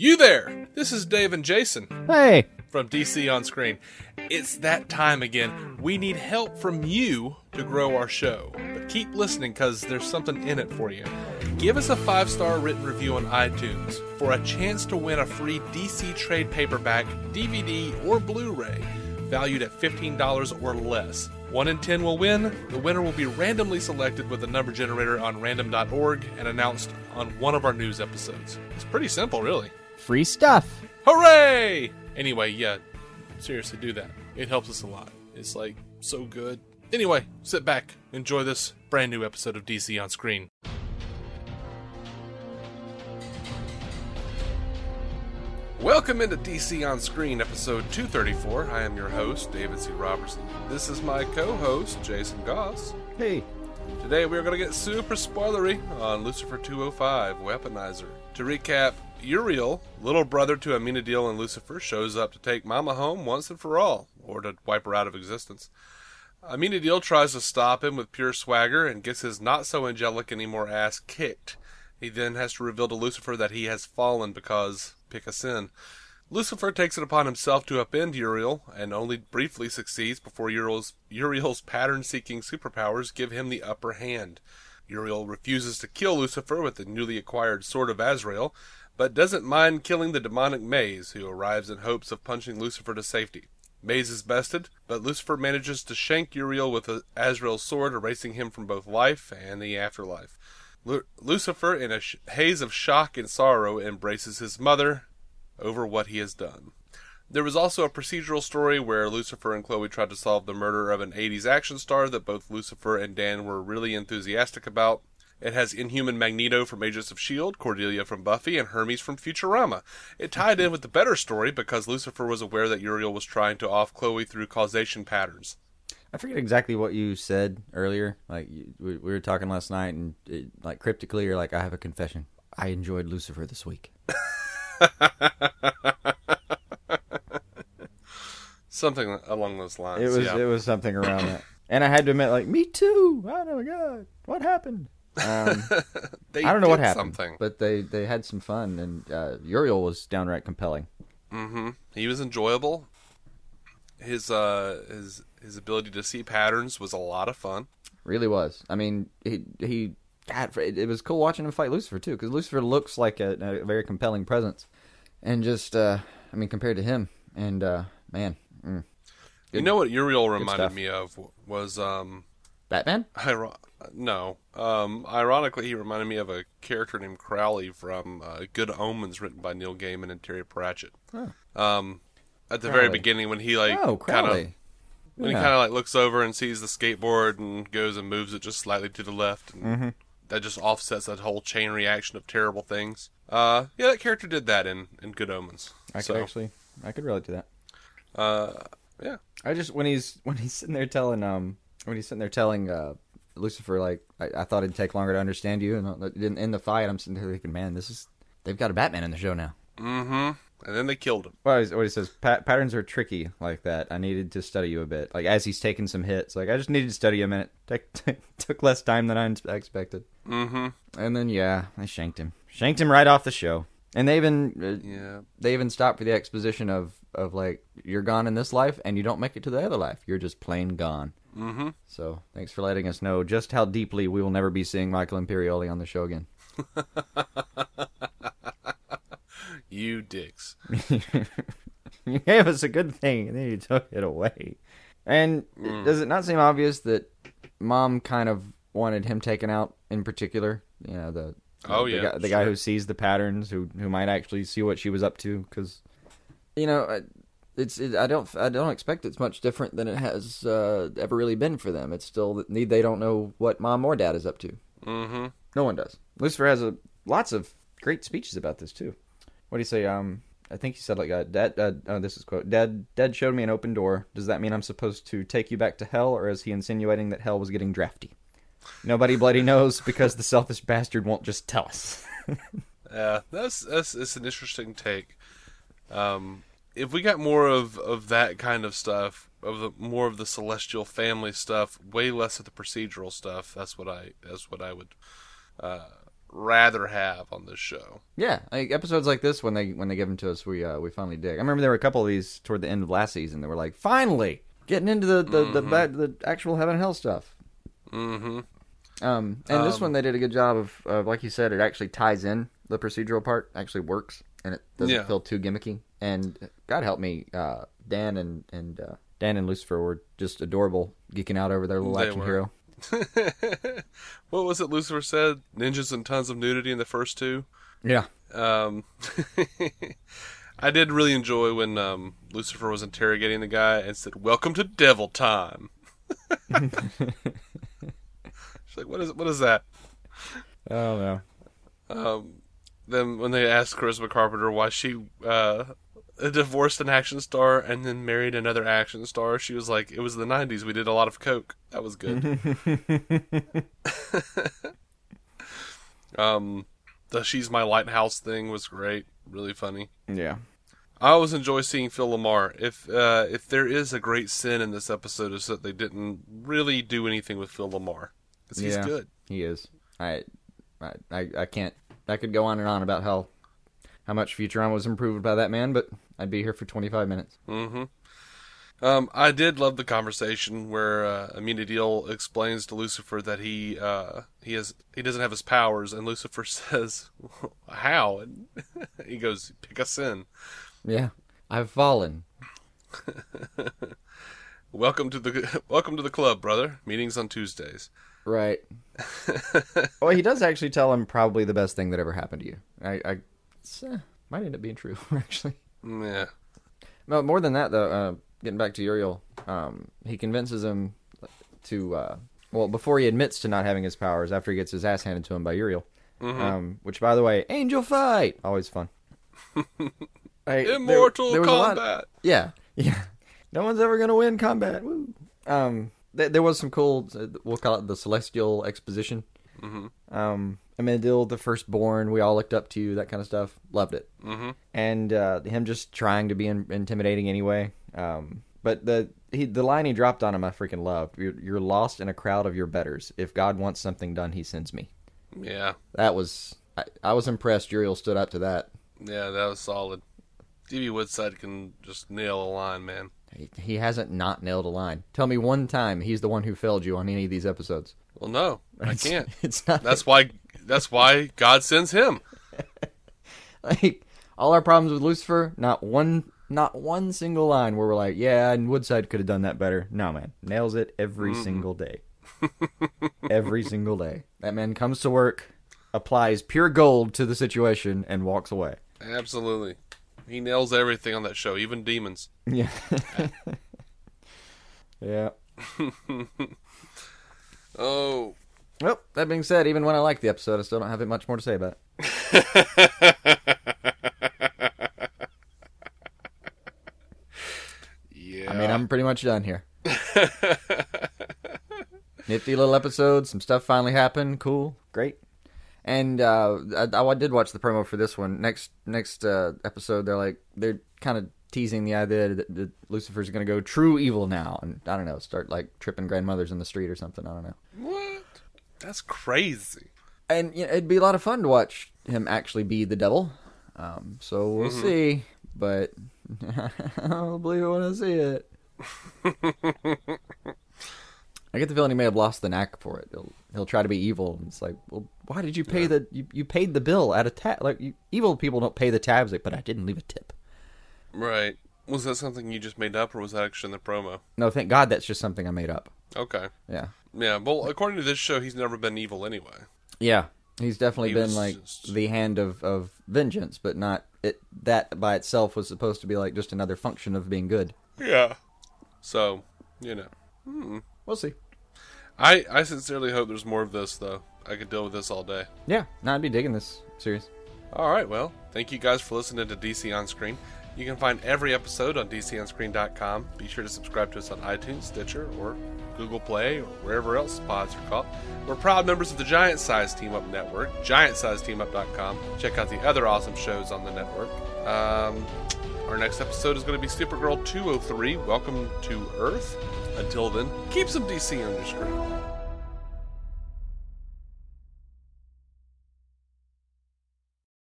You there! This is Dave and Jason Hey, from DC On Screen. It's that time again. We need help from you to grow our show. But keep listening because there's something in it for you. Give us a five star written review on iTunes for a chance to win a free DC trade paperback, DVD, or Blu ray valued at $15 or less. 1 in 10 will win. The winner will be randomly selected with a number generator on random.org and announced on one of our news episodes. It's pretty simple, really. Free stuff. Hooray! Anyway, yeah, seriously, do that. It helps us a lot. It's like so good. Anyway, sit back, enjoy this brand new episode of DC on Screen. Welcome into DC on Screen, episode 234. I am your host, David C. Robertson. This is my co host, Jason Goss. Hey, Today we are going to get super spoilery on Lucifer 205 Weaponizer. To recap, Uriel, little brother to Amenadiel and Lucifer, shows up to take Mama home once and for all, or to wipe her out of existence. Amenadiel tries to stop him with pure swagger and gets his not so angelic anymore ass kicked. He then has to reveal to Lucifer that he has fallen because pick a sin. Lucifer takes it upon himself to upend Uriel, and only briefly succeeds before Uriel's, Uriel's pattern-seeking superpowers give him the upper hand. Uriel refuses to kill Lucifer with the newly acquired Sword of Azrael, but doesn't mind killing the demonic Maze, who arrives in hopes of punching Lucifer to safety. Maze is bested, but Lucifer manages to shank Uriel with Azrael's sword, erasing him from both life and the afterlife. Lu- Lucifer, in a sh- haze of shock and sorrow, embraces his mother, over what he has done. There was also a procedural story where Lucifer and Chloe tried to solve the murder of an 80s action star that both Lucifer and Dan were really enthusiastic about. It has Inhuman Magneto from Agents of S.H.I.E.L.D., Cordelia from Buffy, and Hermes from Futurama. It tied in with the better story because Lucifer was aware that Uriel was trying to off Chloe through causation patterns. I forget exactly what you said earlier. Like you, we, we were talking last night, and it, like cryptically, you're like, "I have a confession. I enjoyed Lucifer this week." Something along those lines. It was yeah. it was something around that, and I had to admit, like, me too. Oh my god, what happened? Um, They I don't know what happened, Something. but they they had some fun, and uh, Uriel was downright compelling. hmm He was enjoyable. His uh his his ability to see patterns was a lot of fun. Really was. I mean, he he had it, was cool watching him fight Lucifer too, because Lucifer looks like a, a very compelling presence, and just uh, I mean, compared to him, and uh, man, mm. you know what Uriel reminded me of was um Batman. iro- no um ironically he reminded me of a character named Crowley from uh, Good Omens written by Neil Gaiman and Terry Pratchett. Huh. Um at the very beginning when he like oh, kind of when Yeah. he kind of like looks over and sees the skateboard and goes and moves it just slightly to the left and Mm-hmm. that just offsets that whole chain reaction of terrible things. Uh yeah that character did that in in Good Omens. I could so, actually, I could relate to that. uh yeah. I just when he's when he's sitting there telling um when he's sitting there telling uh Lucifer like I, I thought it'd take longer to understand you, and in, in the fight I'm sitting there thinking, man, this is they've got a Batman in the show now. Mm-hmm. And then they killed him. Well, what he says, pa- patterns are tricky like that. I needed to study you a bit. Like as he's taking some hits, like I just needed to study a minute. Take, took less time than I expected. Mhm. And then yeah, they shanked him, shanked him right off the show. And they even uh, Yeah. they even stopped for the exposition of of like you're gone in this life and you don't make it to the other life. You're just plain gone. Mhm. So thanks for letting us know just how deeply we will never be seeing Michael Imperioli on the show again. You dicks. you gave us a good thing and then you took it away. And does it not seem obvious that mom kind of wanted him taken out in particular? You know the Oh, the yeah, guy, the guy who sees the patterns, who who might actually see what she was up to, because you know it's it, I don't I don't expect it's much different than it has uh, ever really been for them. It's still need they don't know what mom or dad is up to. Mhm. No one does. Lucifer has a lots of great speeches about this too. What do you say? Um, I think he said like, uh, "Dad, uh, oh, this is quote. Dad, Dad showed me an open door. Does that mean I'm supposed to take you back to hell, or is he insinuating that hell was getting drafty? Nobody bloody knows because the selfish bastard won't just tell us. Yeah, that's that's it's an interesting take. Um, if we got more of of that kind of stuff, of the more of the celestial family stuff, way less of the procedural stuff, that's what I that's what I would uh, rather have on this show. Yeah, like episodes like this when they when they give them to us, we uh, we finally dig. I remember there were a couple of these toward the end of last season that were like, finally getting into the the the, bad, the actual heaven and hell stuff. Mm-hmm. Um, and this Um, one they did a good job of, of, like you said, it actually ties in. The procedural part actually works, and it doesn't Yeah. feel too gimmicky. And God help me, uh, Dan and and uh, Dan and Lucifer were just adorable, geeking out over their little They action were. hero. what was it Lucifer said? Ninjas and tons of nudity in the first two. Yeah, Um, I did really enjoy when um, Lucifer was interrogating the guy and said, "Welcome to Devil Time." She's like, "What is what is that?" oh no, Um, then when they asked Charisma Carpenter why she uh, divorced an action star and then married another action star, she was like, "It was the '90s. We did a lot of coke. That was good." um, the "She's My Lighthouse" thing was great. Really funny. yeah, I always enjoy seeing Phil LaMarr. If uh, if there is a great sin in this episode, is that they didn't really do anything with Phil LaMarr because he's Yeah. good. he is. I, I, I, I can't. I could go on and on about how how much Futurama was improved by that man, but I'd be here for twenty five minutes. Mm-hmm. Um, I did love the conversation where uh, Amenadiel explains to Lucifer that he uh, he has he doesn't have his powers, and Lucifer says, "How?" And he goes, "Pick a sin." Yeah, I've fallen. Welcome to the welcome to the club, brother. Meetings on Tuesdays. Right. well, he does actually tell him probably the best thing that ever happened to you. I, I it's, uh, might end up being true actually. Yeah. No, more than that though. Uh, getting back to Uriel, um, he convinces him to. Uh, well, before he admits to not having his powers, after he gets his ass handed to him by Uriel, Mm-hmm. um, which, by the way, angel fight, always fun. I- Immortal there was a lot- combat. Yeah, yeah. No one's ever gonna win combat. Woo. Um, th- there was some cool. uh, We'll call it the celestial exposition. Mm-hmm. Um, Amenadiel, the firstborn, we all looked up to you. That kind of stuff. Loved it. Mm-hmm. And uh, him just trying to be in- intimidating anyway. Um, but the he, the line he dropped on him, I freaking loved. You're, you're lost in a crowd of your betters. If God wants something done, He sends me. Yeah. That was. I, I was impressed. Uriel stood up to that. Yeah, that was solid. DB Woodside can just nail a line, man. He, he hasn't not nailed a line. Tell me one time he's the one who failed you on any of these episodes. Well, no, I It's- can't. It's not. That's why. That's why God sends him. like all our problems with Lucifer. Not one. Not one single line where we're like, yeah, and Woodside could have done that better. No, man, nails it every single day. every single day. That man comes to work, applies pure gold to the situation, and walks away. Absolutely, he nails everything on that show, even demons. Yeah. yeah. Oh, Well, that being said, even when I like the episode, I still don't have much more to say about it. yeah. I mean, I'm pretty much done here. Nifty little episode. Some stuff finally happened. Cool. Great. And uh, I, I did watch the promo for this one. Next next uh, episode, they're like they're kind of teasing the idea that, that Lucifer's going to go true evil now, and I don't know, start like tripping grandmothers in the street or something. I don't know. what? That's crazy. And you know, it'd be a lot of fun to watch him actually be the devil. Um, so we'll see, but I'll believe it when I see it. I get the feeling he may have lost the knack for it. He'll he'll try to be evil, and it's like, well, why did you pay the you, you paid the bill at a tab? Like you, evil people don't pay the tabs, like, but I didn't leave a tip. Right. Was that something you just made up, or was that actually in the promo? No, thank God that's just something I made up. Okay. Yeah, Yeah. Well, according to this show, he's never been evil anyway. yeah. He's definitely He been like just- the hand of, of vengeance, but not it. That by itself was supposed to be like just another function of being good. Yeah. So, you know, hmm. We'll see. I I sincerely hope there's more of this though. I could deal with this all day. Yeah, no, I'd be digging this series. All right, well, thank you guys for listening to DC On Screen. You can find every episode on DCOnScreen.com. Be sure to subscribe to us on iTunes, Stitcher, or Google Play, or wherever else pods are caught. We're proud members of the Giant Size Team Up Network, GiantSizeTeamUp.com. Check out the other awesome shows on the network. Um, our next episode is going to be Supergirl 203. Welcome to Earth. Until then, keep some DC on your screen.